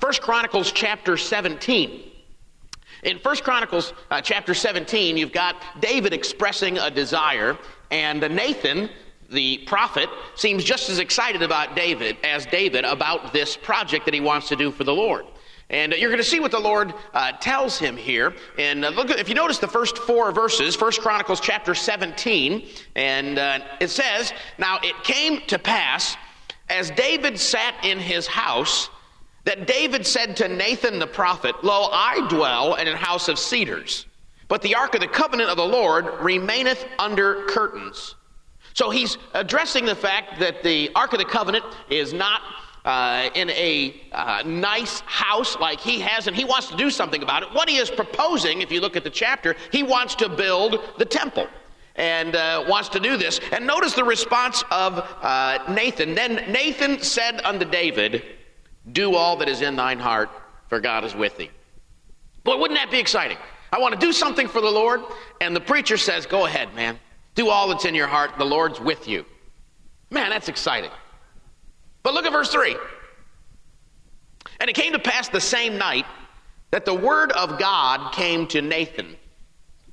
1 Chronicles chapter 17. In 1 Chronicles uh, chapter 17, you've got David expressing a desire, and Nathan, the prophet, seems just as excited about David as David about this project that he wants to do for the Lord. And you're going to see what the Lord uh, tells him here. And uh, look, if you notice the first four verses, First Chronicles chapter 17, and uh, it says, "Now it came to pass, as David sat in his house, that David said to Nathan the prophet, Lo, I dwell in a house of cedars, but the ark of the covenant of the Lord remaineth under curtains." So he's addressing the fact that the ark of the covenant is not uh, in a uh, nice house like he has, and he wants to do something about it. What he is proposing, if you look at the chapter, he wants to build the temple and uh, wants to do this. And notice the response of uh, Nathan. Then Nathan said unto David, Do all that is in thine heart, for God is with thee. Boy, wouldn't that be exciting? I want to do something for the Lord, and the preacher says, Go ahead, man. Do all that's in your heart. The Lord's with you. Man, that's exciting. But look at verse 3. And it came to pass the same night that the word of God came to Nathan,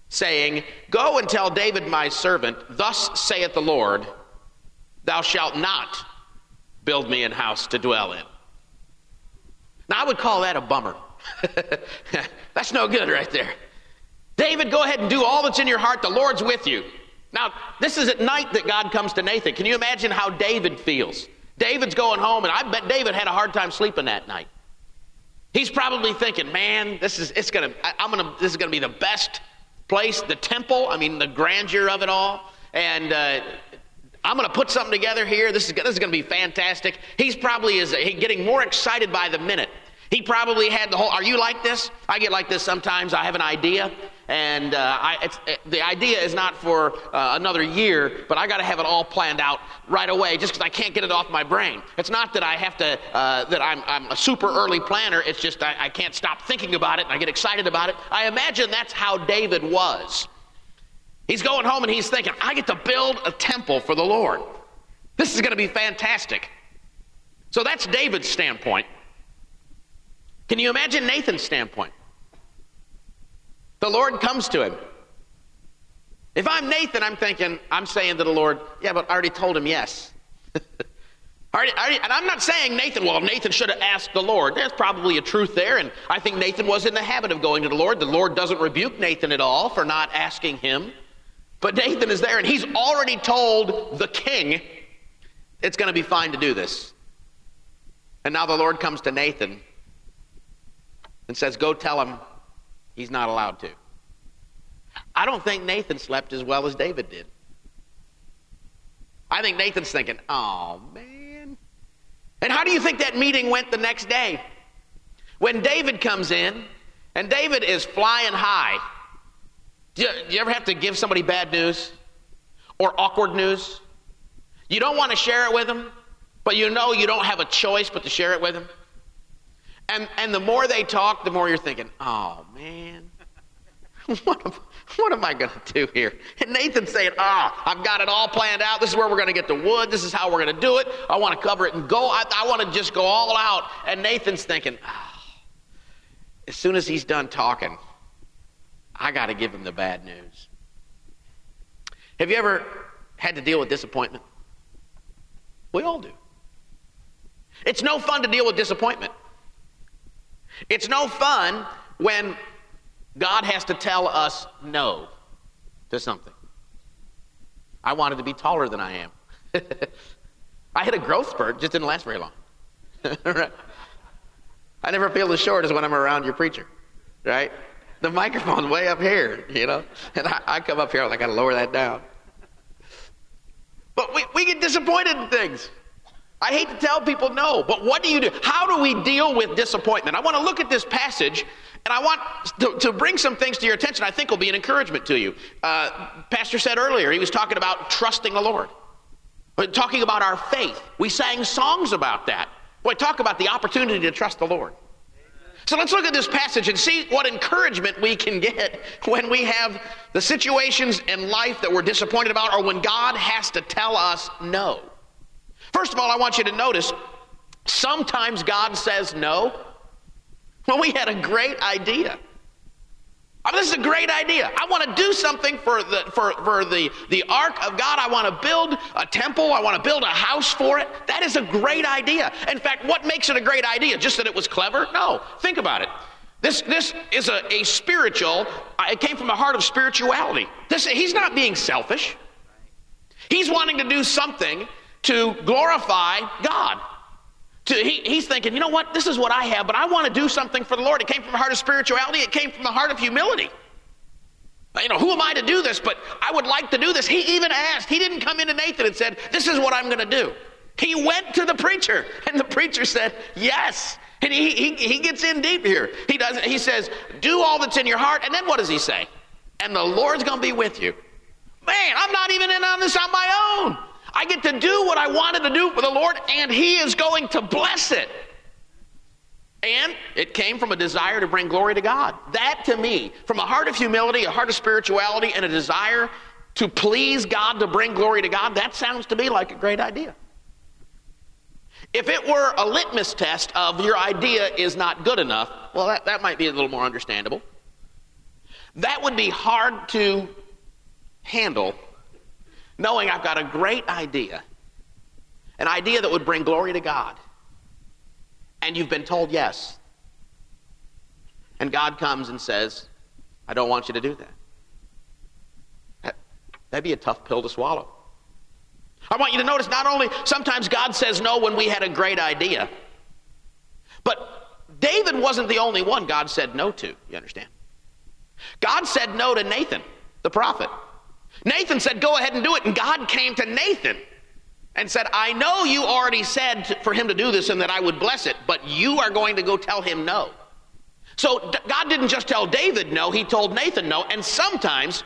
saying, Go and tell David my servant, Thus saith the Lord, Thou shalt not build me an house to dwell in. Now, I would call that a bummer. that's no good right there. David, go ahead and do all that's in your heart. The Lord's with you. Now, this is at night that God comes to Nathan. Can you imagine how David feels? David's going home, and I bet David had a hard time sleeping that night. He's probably thinking, "Man, this is it's gonna. I, am gonna. This is gonna be the best place, the temple. I mean, the grandeur of it all, and." Uh, I'm going to put something together here. This is, this is going to be fantastic. He's probably is getting more excited by the minute he probably had the whole. Are you like this? I get like this sometimes. I have an idea, and uh, I, it, the idea is not for uh, another year, but I got to have it all planned out right away, just because I can't get it off my brain. It's not that I have to. Uh, that I'm, I'm, a super early planner. It's just I, I can't stop thinking about it, I get excited about it. I imagine that's how David was. He's going home and he's thinking, I get to build a temple for the Lord. This is going to be fantastic. So that's David's standpoint. Can you imagine Nathan's standpoint? The Lord comes to him. If I'm Nathan, I'm thinking, I'm saying to the Lord, yeah, but I already told him yes. already, already, and I'm not saying Nathan, well, Nathan should have asked the Lord. There's probably a truth there, and I think Nathan was in the habit of going to the Lord. The Lord doesn't rebuke Nathan at all for not asking him. But Nathan is there, and he's already told the king it's going to be fine to do this. And now the Lord comes to Nathan and says, Go tell him he's not allowed to. I don't think Nathan slept as well as David did. I think Nathan's thinking, Oh, man. And how do you think that meeting went the next day? When David comes in, and David is flying high. Do you, do you ever have to give somebody bad news or awkward news? You don't want to share it with them, but you know you don't have a choice but to share it with them. And, and the more they talk, the more you're thinking, oh, man, what am, what am I going to do here? And Nathan's saying, ah, oh, I've got it all planned out. This is where we're going to get the wood. This is how we're going to do it. I want to cover it and go. I, I want to just go all out. And Nathan's thinking, oh, as soon as he's done talking, I got to give him the bad news. Have you ever had to deal with disappointment? We all do. It's no fun to deal with disappointment. It's no fun when God has to tell us no to something. I wanted to be taller than I am. I had a growth spurt, just didn't last very long. I never feel as short as when I'm around your preacher, right? The microphone's way up here, you know, and I, I come up here, I got to lower that down. But we, we get disappointed in things. I hate to tell people no, but what do you do? How do we deal with disappointment? I want to look at this passage and I want to, to, bring some things to your attention I think will be an encouragement to you. Uh, Pastor said earlier, he was talking about trusting the Lord, talking about our faith. We sang songs about that. Boy, talk about the opportunity to trust the Lord. So let's look at this passage and see what encouragement we can get when we have the situations in life that we're disappointed about or when God has to tell us no. First of all, I want you to notice sometimes God says no, when we had a great idea. I mean, this is a great idea. I want to do something for the for, for the, the ark of God. I want to build a temple. I want to build a house for it. That is a great idea. In fact, what makes it a great idea? Just that it was clever? No. Think about it. This, this is a, a spiritual, uh, it came from a heart of spirituality. This, he's not being selfish. He's wanting to do something to glorify God. To, he, he's thinking, you know what, this is what I have, but I want to do something for the Lord. It came from the heart of spirituality, it came from the heart of humility. You know, who am I to do this? But I would like to do this. He even asked, he didn't come into Nathan and said, This is what I'm going to do. He went to the preacher, and the preacher said, Yes. And he, he, he gets in deep here. He does he says, Do all that's in your heart, and then what does he say? And the Lord's going to be with you. Man, I'm not even in on this on my own. I get to do what I wanted to do for the Lord, and He is going to bless it. And it came from a desire to bring glory to God. That to me, from a heart of humility, a heart of spirituality, and a desire to please God, to bring glory to God, that sounds to me like a great idea. If it were a litmus test of your idea is not good enough, well, that, that might be a little more understandable. That would be hard to handle knowing I've got a great idea, an idea that would bring glory to God, and you've been told yes. And God comes and says, I don't want you to do that. That'd be a tough pill to swallow. I want you to notice not only sometimes God says no when we had a great idea, but David wasn't the only one God said no to, you understand? God said no to Nathan, the prophet. Nathan said, Go ahead and do it. And God came to Nathan and said, I know you already said for him to do this and that I would bless it, but you are going to go tell him no. So God didn't just tell David no, he told Nathan no. And sometimes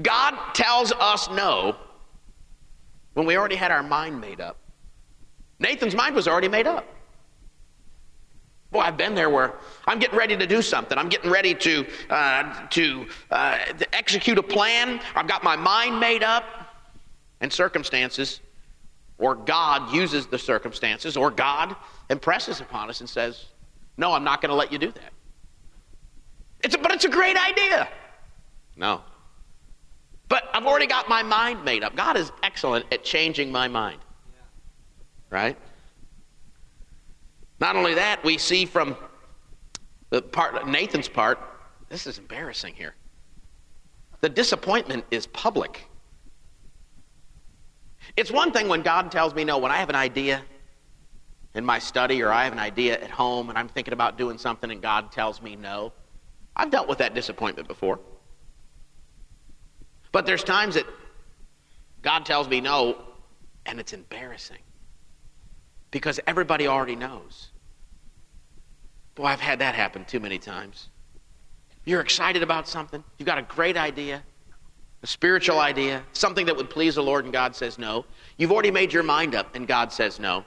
God tells us no when we already had our mind made up. Nathan's mind was already made up. Boy, I've been there where I'm getting ready to do something. I'm getting ready to, uh, to, uh, to execute a plan. I've got my mind made up, and circumstances, or God uses the circumstances, or God impresses upon us and says, No, I'm not going to let you do that. It's a, but it's a great idea. No. But I've already got my mind made up. God is excellent at changing my mind. Right? Not only that, we see from the part Nathan's part, this is embarrassing here. The disappointment is public. It's one thing when God tells me no, when I have an idea in my study or I have an idea at home and I'm thinking about doing something and God tells me no. I've dealt with that disappointment before. But there's times that God tells me no and it's embarrassing because everybody already knows. Boy, I've had that happen too many times. You're excited about something, you've got a great idea, a spiritual idea, something that would please the Lord, and God says no. You've already made your mind up, and God says no.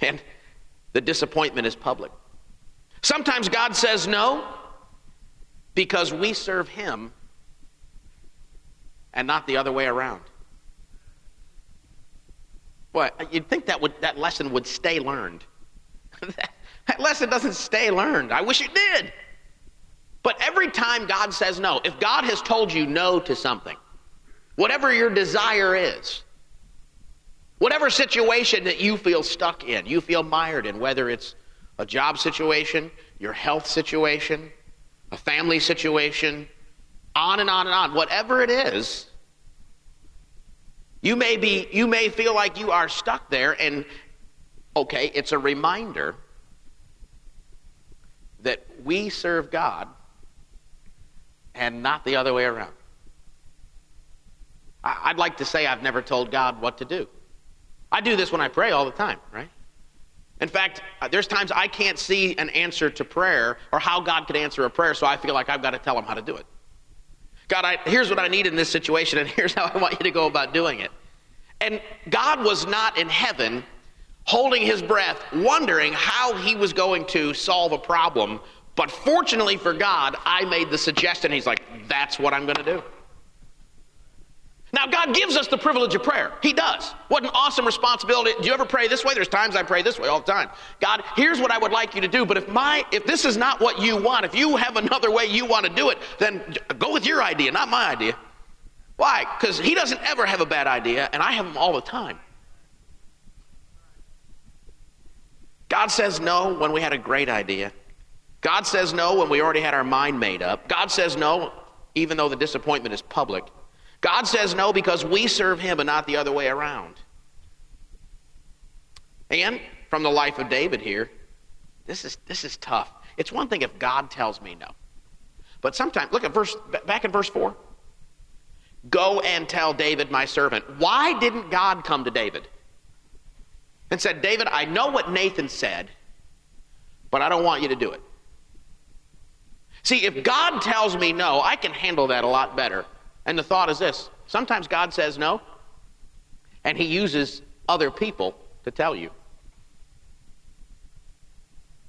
And the disappointment is public. Sometimes God says no because we serve Him and not the other way around. Boy, uh, you'd think that, would, that lesson would stay learned. That lesson doesn't stay learned. I wish it did. But every time God says no, if God has told you no to something, whatever your desire is, whatever situation that you feel stuck in, you feel mired in, whether it's a job situation, your health situation, a family situation, on and on and on, whatever it is, you may be you may feel like you are stuck there and okay, it's a reminder that we serve God and not the other way around. I'd like to say I've never told God what to do. I do this when I pray all the time, right? In fact, uh, there's times I can't see an answer to prayer or how God could answer a prayer, so I feel like I've got to tell him how to do it. God, I, here's what I need in this situation, and here's how I want you to go about doing it. And God was not in heaven holding his breath, wondering how he was going to solve a problem. But fortunately for God, I made the suggestion. He's like, that's what I'm going to do. Now, God gives us the privilege of prayer. He does. What an awesome responsibility. Do you ever pray this way? There's times I pray this way all the time. God, here's what I would like you to do, but if my if this is not what you want, if you have another way you want to do it, then go with your idea, not my idea. Why? Because he doesn't ever have a bad idea, and I have them all the time. God says no when we had a great idea. God says no when we already had our mind made up. God says no even though the disappointment is public. God says no because we serve him and not the other way around. And from the life of David here, this is, this is tough. It's one thing if God tells me no. But sometimes, look at verse, back in verse 4. Go and tell David, my servant. Why didn't God come to David and said, David, I know what Nathan said, but I don't want you to do it? See, if God tells me no, I can handle that a lot better and the thought is this sometimes God says no, and He uses other people to tell you.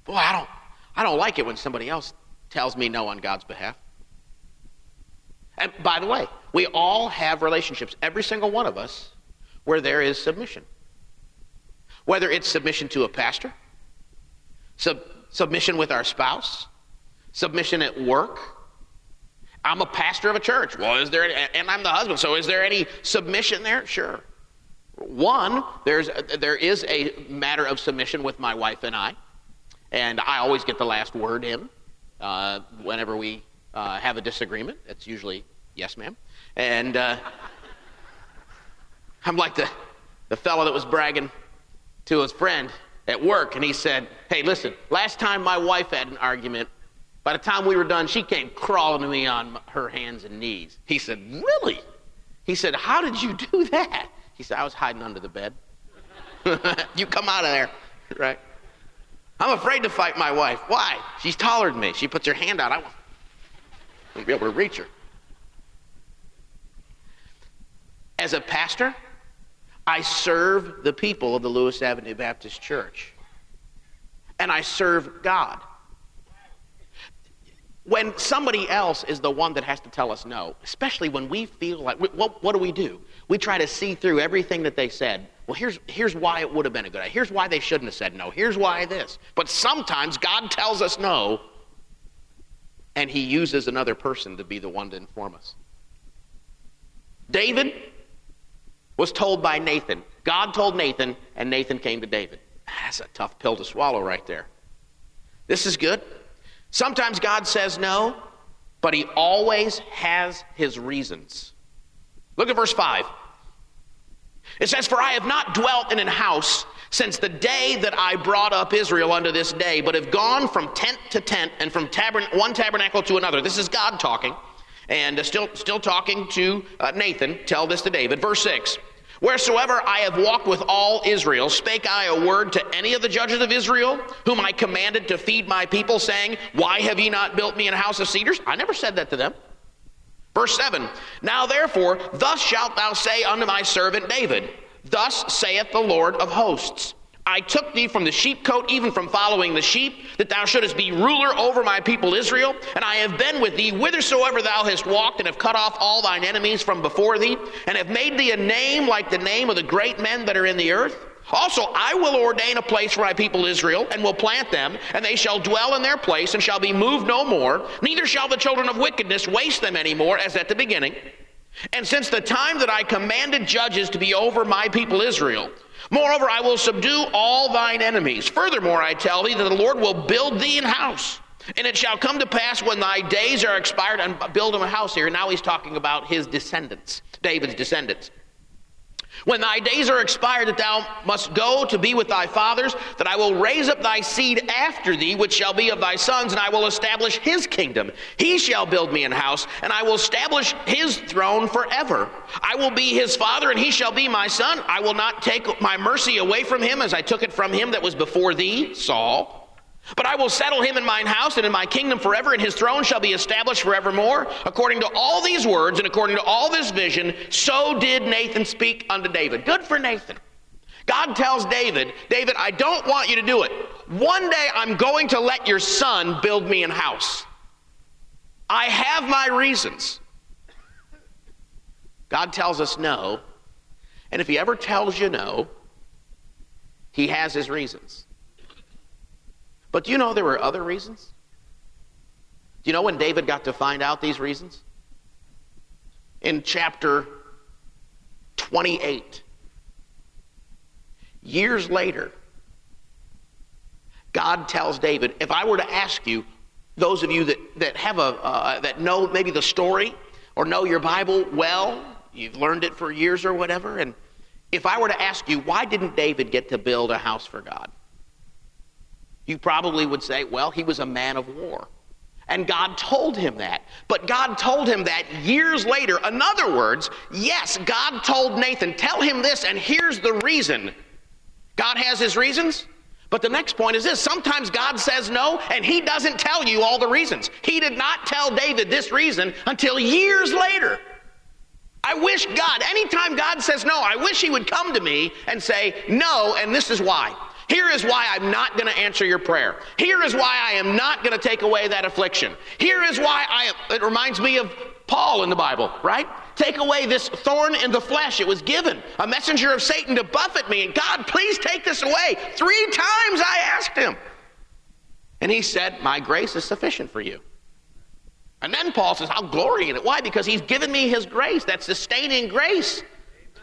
Boy, I don't, I don't like it when somebody else tells me no on God's behalf. And by the way, we all have relationships, every single one of us, where there is submission. Whether it's submission to a pastor, sub- submission with our spouse, submission at work, I'm a pastor of a church. Well, is there, and I'm the husband, so is there any submission there? Sure. One, there's, there is a matter of submission with my wife and I, and I always get the last word in uh, whenever we uh, have a disagreement. It's usually yes, ma'am. And uh, I'm like the, the fellow that was bragging to his friend at work, and he said, Hey, listen, last time my wife had an argument, by the time we were done, she came crawling to me on her hands and knees. He said, Really? He said, How did you do that? He said, I was hiding under the bed. you come out of there, right? I'm afraid to fight my wife. Why? She's taller than me. She puts her hand out. I won't be able to reach her. As a pastor, I serve the people of the Lewis Avenue Baptist Church. And I serve God when somebody else is the one that has to tell us no, especially when we feel like, what, what do we do? We try to see through everything that they said. Well, here's, here's why it would have been a good idea. Here's why they shouldn't have said no. Here's why this. But sometimes God tells us no, and he uses another person to be the one to inform us. David was told by Nathan. God told Nathan, and Nathan came to David. That's a tough pill to swallow right there. This is good. Sometimes God says no, but he always has his reasons. Look at verse 5. It says, For I have not dwelt in an house since the day that I brought up Israel unto this day, but have gone from tent to tent and from tabern- one tabernacle to another. This is God talking, and uh, still, still talking to uh, Nathan. Tell this to David. Verse 6 Wheresoever I have walked with all Israel, spake I a word to any of the judges of Israel, whom I commanded to feed my people, saying, Why have ye not built me an house of cedars? I never said that to them. Verse 7 Now therefore, thus shalt thou say unto my servant David, Thus saith the Lord of hosts. I took thee from the sheepcote, even from following the sheep, that thou shouldest be ruler over my people Israel. And I have been with thee whithersoever thou hast walked, and have cut off all thine enemies from before thee, and have made thee a name like the name of the great men that are in the earth. Also, I will ordain a place for my people Israel, and will plant them, and they shall dwell in their place, and shall be moved no more. Neither shall the children of wickedness waste them any more, as at the beginning. And since the time that I commanded judges to be over my people Israel, Moreover, I will subdue all thine enemies. Furthermore, I tell thee that the Lord will build thee an house. And it shall come to pass when thy days are expired, and build him a house here. Now he's talking about his descendants, David's descendants. When thy days are expired, that thou must go to be with thy fathers, that I will raise up thy seed after thee, which shall be of thy sons, and I will establish his kingdom. He shall build me an house, and I will establish his throne forever. I will be his father, and he shall be my son. I will not take my mercy away from him as I took it from him that was before thee, Saul. But I will settle him in mine house and in my kingdom forever, and his throne shall be established forevermore. According to all these words and according to all this vision, so did Nathan speak unto David. Good for Nathan. God tells David, David, I don't want you to do it. One day I'm going to let your son build me an house. I have my reasons. God tells us no. And if he ever tells you no, he has his reasons. But do you know there were other reasons? Do you know when David got to find out these reasons? In chapter 28. Years later, God tells David, if I were to ask you, those of you that, that have a, uh, that know maybe the story or know your Bible well, you've learned it for years or whatever, and if I were to ask you, why didn't David get to build a house for God? You probably would say, well, he was a man of war. And God told him that. But God told him that years later. In other words, yes, God told Nathan, tell him this, and here's the reason. God has his reasons. But the next point is this sometimes God says no, and he doesn't tell you all the reasons. He did not tell David this reason until years later. I wish God, anytime God says no, I wish he would come to me and say, no, and this is why. Here is why I'm not going to answer your prayer. Here is why I am not going to take away that affliction. Here is why I am, it reminds me of Paul in the Bible, right? Take away this thorn in the flesh. It was given a messenger of Satan to buffet me. And God, please take this away. Three times I asked him. And he said, My grace is sufficient for you. And then Paul says, I'll glory in it. Why? Because he's given me his grace, that sustaining grace.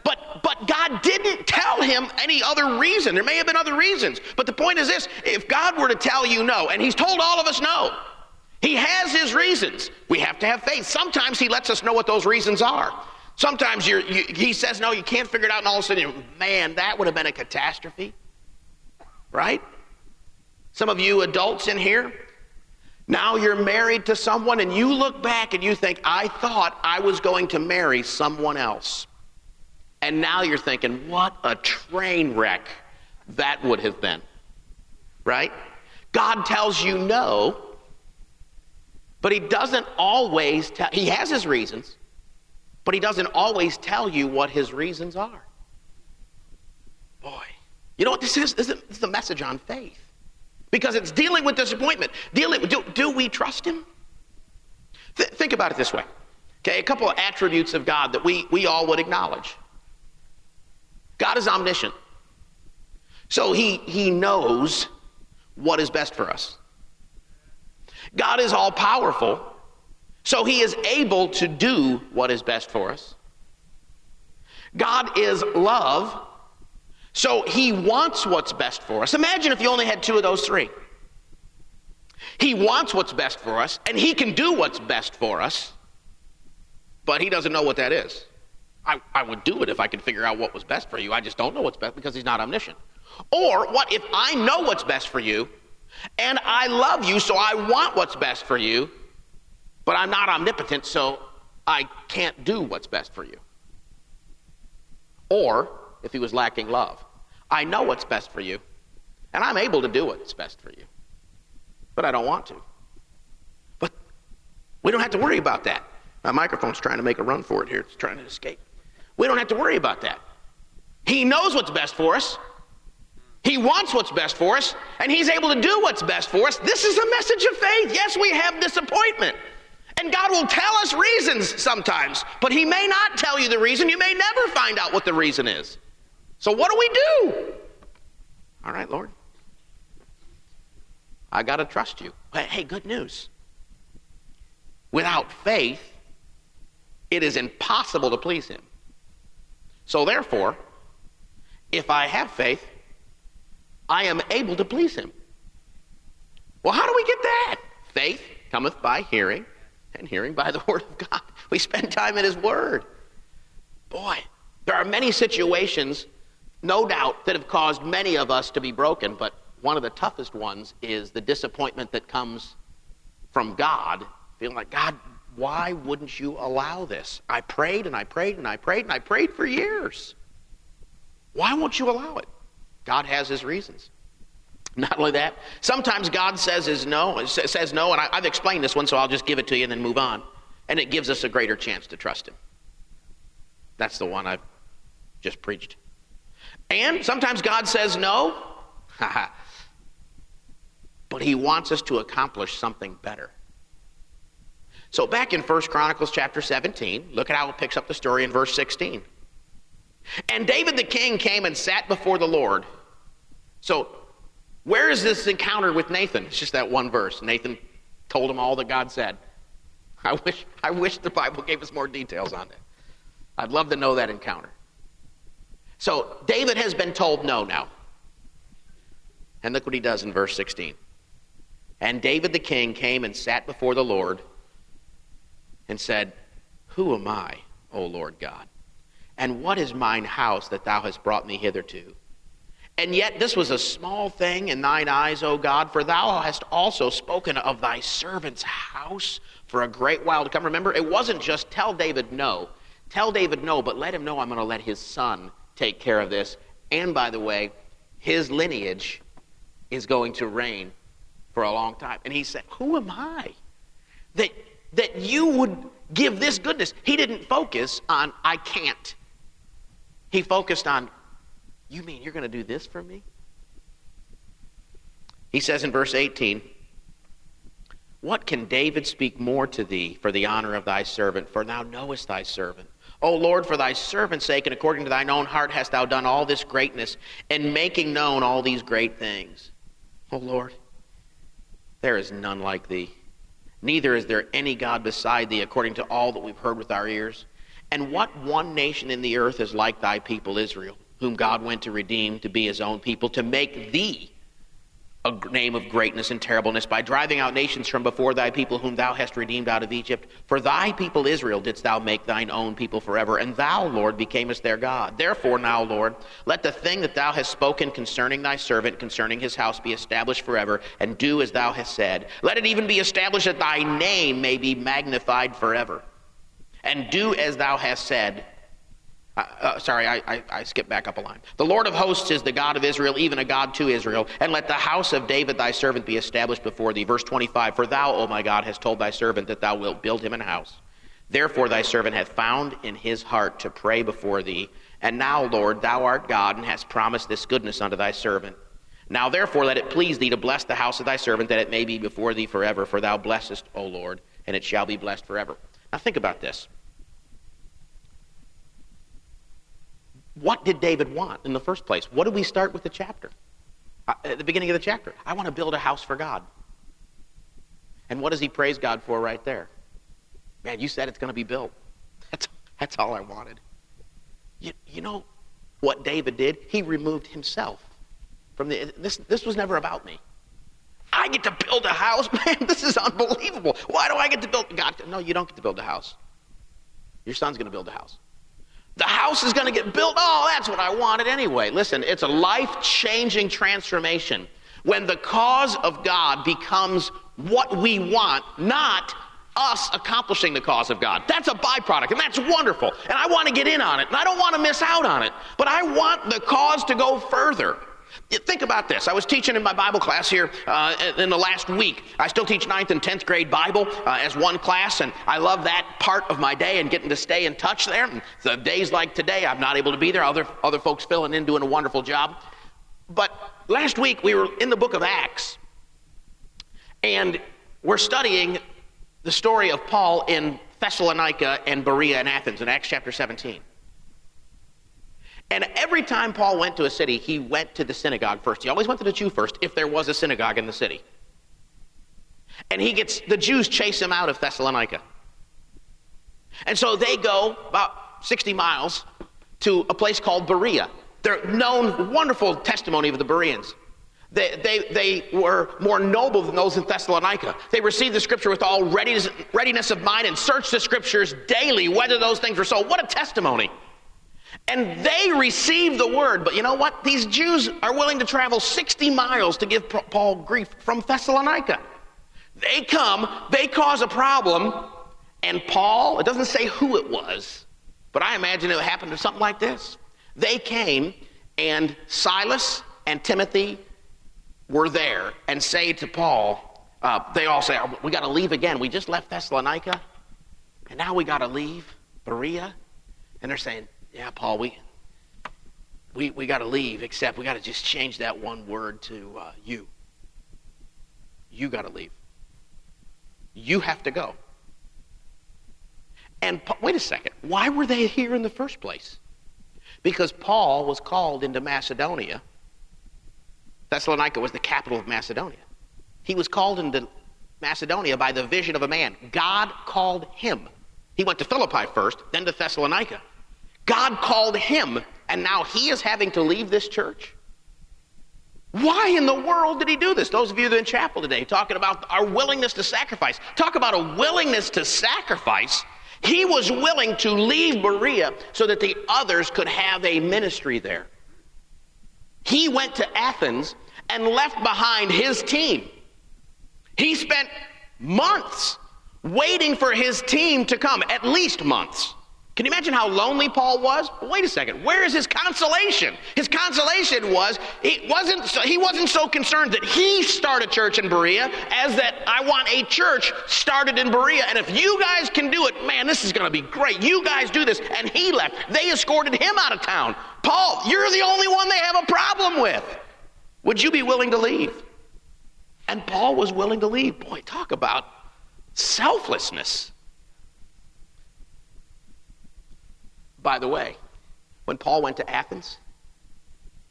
But, but God didn't tell him any other reason. There may have been other reasons. But the point is this if God were to tell you no, and he's told all of us no, he has his reasons. We have to have faith. Sometimes he lets us know what those reasons are. Sometimes you, he says no, you can't figure it out, and all of a sudden, man, that would have been a catastrophe. Right? Some of you adults in here, now you're married to someone, and you look back and you think, I thought I was going to marry someone else. And now you're thinking, what a train wreck that would have been. Right? God tells you no, but He doesn't always tell, He has His reasons, but He doesn't always tell you what His reasons are. Boy. You know what this is? This is the message on faith. Because it's dealing with disappointment. Dealing do, do we trust Him? Th- think about it this way. Okay, a couple of attributes of God that we, we all would acknowledge. God is omniscient. So he, he knows what is best for us. God is all powerful. So he is able to do what is best for us. God is love. So he wants what's best for us. Imagine if you only had two of those three. He wants what's best for us, and he can do what's best for us, but he doesn't know what that is. I, I would do it if I could figure out what was best for you. I just don't know what's best because he's not omniscient. Or what if I know what's best for you and I love you, so I want what's best for you, but I'm not omnipotent, so I can't do what's best for you? Or if he was lacking love, I know what's best for you and I'm able to do what's best for you, but I don't want to. But we don't have to worry about that. My microphone's trying to make a run for it here, it's trying to escape. We don't have to worry about that. He knows what's best for us. He wants what's best for us, and He's able to do what's best for us. This is a message of faith. Yes, we have disappointment. And God will tell us reasons sometimes, but He may not tell you the reason. You may never find out what the reason is. So, what do we do? All right, Lord. I got to trust you. Hey, good news. Without faith, it is impossible to please Him. So therefore, if I have faith, I am able to please him. Well, how do we get that? Faith cometh by hearing, and hearing by the word of God. We spend time in his word. Boy, there are many situations, no doubt, that have caused many of us to be broken, but one of the toughest ones is the disappointment that comes from God, feeling like, God, why wouldn't you allow this? I prayed and I prayed and I prayed and I prayed for years. Why won't you allow it? God has his reasons. Not only that, sometimes God says is no, says no, and I, have explained this one, so I'll just give it to you and then move on. And it gives us a greater chance to trust him. That's the one I've just preached. And sometimes God says no, but he wants us to accomplish something better. So back in 1 Chronicles chapter 17, look at how it picks up the story in verse 16. And David the king came and sat before the Lord. So where is this encounter with Nathan? It's just that one verse. Nathan told him all that God said. I wish, I wish the Bible gave us more details on it. I'd love to know that encounter. So David has been told no now. And look what he does in verse 16. And David the king came and sat before the Lord and said, Who am I, O Lord God? And what is mine house that thou hast brought me hitherto? And yet this was a small thing in thine eyes, O God, for thou hast also spoken of thy servant's house for a great while to come. Remember, it wasn't just tell David no. Tell David no, but let him know I'm going to let his son take care of this. And by the way, his lineage is going to reign for a long time. And he said, Who am I? That, that you would give this goodness. He didn't focus on, I can't. He focused on, You mean you're going to do this for me? He says in verse 18, What can David speak more to thee for the honor of thy servant? For thou knowest thy servant O Lord, for thy servant's sake and according to thine own heart hast thou done all this greatness and making known all these great things. O Lord, there is none like thee. Neither is there any God beside thee, according to all that we've heard with our ears. And what one nation in the earth is like thy people Israel, whom God went to redeem to be his own people, to make thee a name of greatness and terribleness by driving out nations from before thy people whom thou hast redeemed out of Egypt. For thy people Israel didst thou make thine own people forever, and thou, Lord, becamest their God. Therefore now, Lord, let the thing that thou hast spoken concerning thy servant, concerning his house, be established forever, and do as thou hast said. Let it even be established that thy name may be magnified forever. And do as thou hast said uh, sorry, I, I, I skipped back up a line. The Lord of hosts is the God of Israel, even a God to Israel. And let the house of David thy servant be established before thee. Verse 25 For thou, O my God, hast told thy servant that thou wilt build him an house. Therefore thy servant hath found in his heart to pray before thee. And now, Lord, thou art God, and hast promised this goodness unto thy servant. Now therefore let it please thee to bless the house of thy servant, that it may be before thee forever. For thou blessest, O Lord, and it shall be blessed forever. Now think about this. What did David want in the first place? What did we start with the chapter? Uh, at the beginning of the chapter, I want to build a house for God. And what does he praise God for right there? Man, you said it's going to be built. That's, that's all I wanted. You, you know what David did? He removed himself from the. This, this was never about me. I get to build a house? Man, this is unbelievable. Why do I get to build? God, no, you don't get to build a house. Your son's going to build a house. The house is going to get built. Oh, that's what I wanted anyway. Listen, it's a life changing transformation when the cause of God becomes what we want, not us accomplishing the cause of God. That's a byproduct, and that's wonderful. And I want to get in on it, and I don't want to miss out on it. But I want the cause to go further. Think about this. I was teaching in my Bible class here uh, in the last week. I still teach 9th and 10th grade Bible uh, as one class, and I love that part of my day and getting to stay in touch there. And the days like today, I'm not able to be there. Other, other folks filling in, doing a wonderful job. But last week, we were in the book of Acts, and we're studying the story of Paul in Thessalonica and Berea and Athens in Acts chapter 17. Time Paul went to a city, he went to the synagogue first. He always went to the Jew first if there was a synagogue in the city. And he gets the Jews chase him out of Thessalonica. And so they go about 60 miles to a place called Berea. They're known, wonderful testimony of the Bereans. They, they, they were more noble than those in Thessalonica. They received the scripture with all readiness, readiness of mind and searched the scriptures daily whether those things were so. What a testimony! And they receive the word. But you know what? These Jews are willing to travel 60 miles to give Paul grief from Thessalonica. They come, they cause a problem, and Paul, it doesn't say who it was, but I imagine it happened to something like this. They came, and Silas and Timothy were there and say to Paul, uh, they all say, oh, We got to leave again. We just left Thessalonica, and now we got to leave Berea. And they're saying, yeah, Paul, we, we, we got to leave, except we got to just change that one word to uh, you. You got to leave. You have to go. And wait a second, why were they here in the first place? Because Paul was called into Macedonia. Thessalonica was the capital of Macedonia. He was called into Macedonia by the vision of a man. God called him. He went to Philippi first, then to Thessalonica. God called him, and now he is having to leave this church? Why in the world did he do this? Those of you that are in chapel today talking about our willingness to sacrifice. Talk about a willingness to sacrifice. He was willing to leave Berea so that the others could have a ministry there. He went to Athens and left behind his team. He spent months waiting for his team to come, at least months. Can you imagine how lonely Paul was? Wait a second. Where is his consolation? His consolation was he wasn't so, he wasn't so concerned that he start a church in Berea as that I want a church started in Berea. And if you guys can do it, man, this is going to be great. You guys do this. And he left. They escorted him out of town. Paul, you're the only one they have a problem with. Would you be willing to leave? And Paul was willing to leave. Boy, talk about selflessness. By the way, when Paul went to Athens,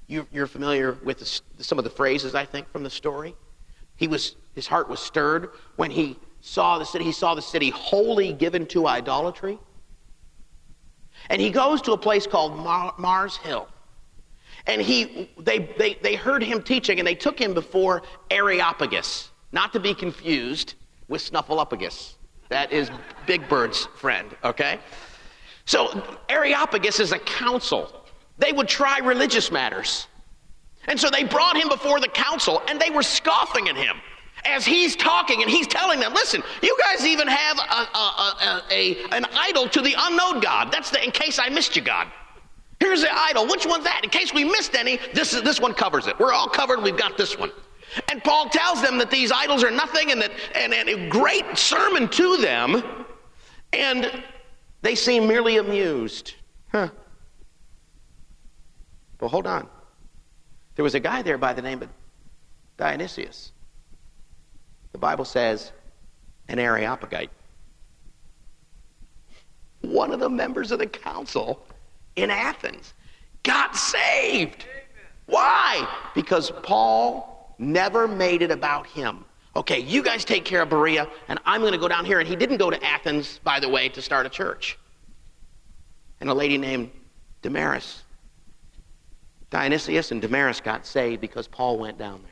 you, are familiar with the, some of the phrases, I think, from the story. He was, his heart was stirred when he saw the city. He saw the city wholly given to idolatry. And he goes to a place called Mar- Mars Hill. And he, they, they, they heard him teaching, and they took him before Areopagus, not to be confused with Snuffleupagus. That is Big Bird's friend, okay? So Areopagus is a council. They would try religious matters. And so they brought him before the council and they were scoffing at him as he's talking and he's telling them, listen, you guys even have a, a, a, an idol to the unknown God. That's the in case I missed you, God. Here's the idol. Which one's that? In case we missed any, this, is, this one covers it. We're all covered. We've got this one. And Paul tells them that these idols are nothing and that and, and a great sermon to them. And they seem merely amused. Huh. Well, hold on. There was a guy there by the name of Dionysius. The Bible says an Areopagite. One of the members of the council in Athens got saved. Why? Because Paul never made it about him. Okay, you guys take care of Berea, and I'm going to go down here. And he didn't go to Athens, by the way, to start a church. And a lady named Damaris. Dionysius and Damaris got saved because Paul went down there.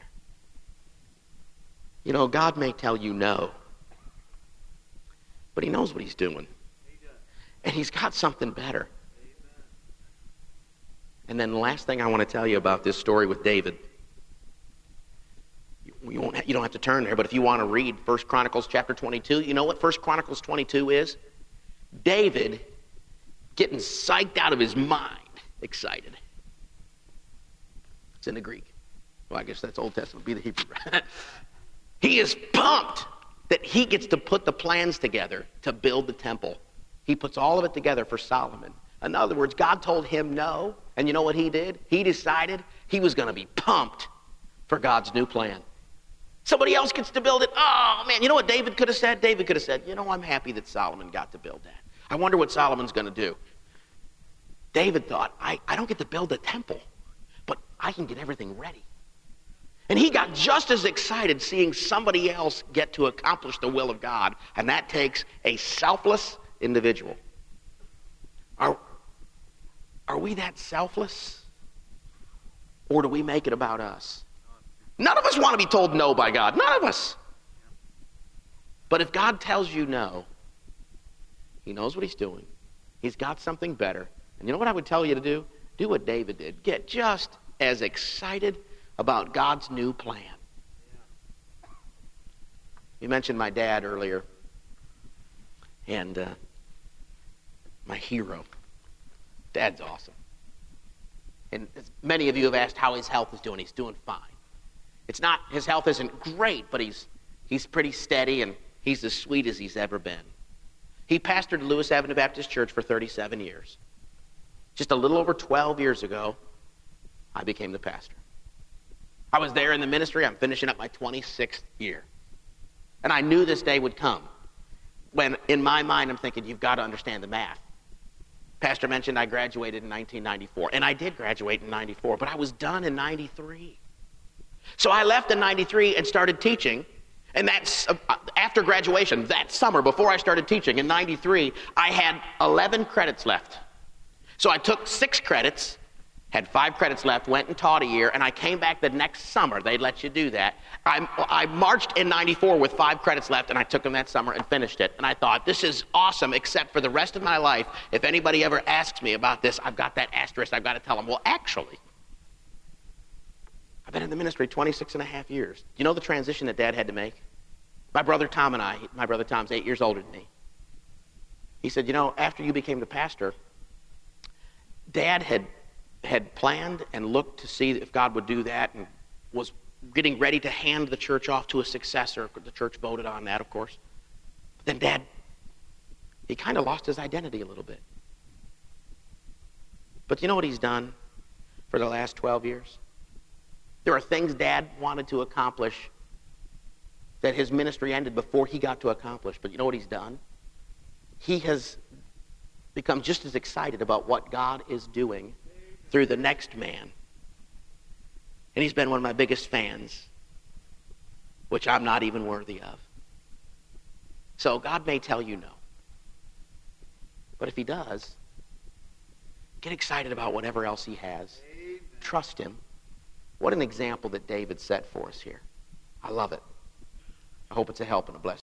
You know, God may tell you no, but he knows what he's doing. And he's got something better. And then the last thing I want to tell you about this story with David you, won't, you don't have to turn there, but if you want to read 1 Chronicles chapter 22, you know what 1 Chronicles 22 is? David getting psyched out of his mind, excited. It's in the Greek. Well, I guess that's Old Testament, be the Hebrew. he is pumped that he gets to put the plans together to build the temple. He puts all of it together for Solomon. In other words, God told him no, and you know what he did? He decided he was going to be pumped for God's new plan. Somebody else gets to build it. Oh, man. You know what David could have said? David could have said, You know, I'm happy that Solomon got to build that. I wonder what Solomon's going to do. David thought, I, I don't get to build a temple, but I can get everything ready. And he got just as excited seeing somebody else get to accomplish the will of God, and that takes a selfless individual. Are, are we that selfless? Or do we make it about us? None of us want to be told no by God. None of us. But if God tells you no, He knows what He's doing. He's got something better. And you know what I would tell you to do? Do what David did. Get just as excited about God's new plan. You mentioned my dad earlier, and uh, my hero. Dad's awesome. And many of you have asked how his health is doing. He's doing fine. It's not, his health isn't great, but he's, he's pretty steady and he's as sweet as he's ever been. He pastored Lewis Avenue Baptist Church for 37 years. Just a little over 12 years ago, I became the pastor. I was there in the ministry. I'm finishing up my 26th year. And I knew this day would come. when in my mind I'm thinking, you've got to understand the math. Pastor mentioned I graduated in 1994, and I did graduate in 94, but I was done in 93. So I left in 93 and started teaching. And that's uh, after graduation, that summer before I started teaching in 93, I had 11 credits left. So I took six credits had five credits left, went and taught a year, and I came back the next summer. They'd let you do that. I, I marched in 94 with five credits left, and I took them that summer and finished it. And I thought, this is awesome, except for the rest of my life, if anybody ever asks me about this, I've got that asterisk. I've got to tell them, well, actually, I've been in the ministry 26 and a half years. You know the transition that Dad had to make? My brother Tom and I, my brother Tom's eight years older than me. He said, you know, after you became the pastor, Dad had had planned and looked to see if God would do that and was getting ready to hand the church off to a successor. The church voted on that, of course. But then Dad, he kind of lost his identity a little bit. But you know what he's done for the last 12 years? There are things Dad wanted to accomplish that his ministry ended before he got to accomplish. But you know what he's done? He has become just as excited about what God is doing through the next man. And he's been one of my biggest fans, which I'm not even worthy of. So God may tell you no. But if he does, get excited about whatever else he has. Amen. Trust him. What an example that David set for us here. I love it. I hope it's a help and a blessing.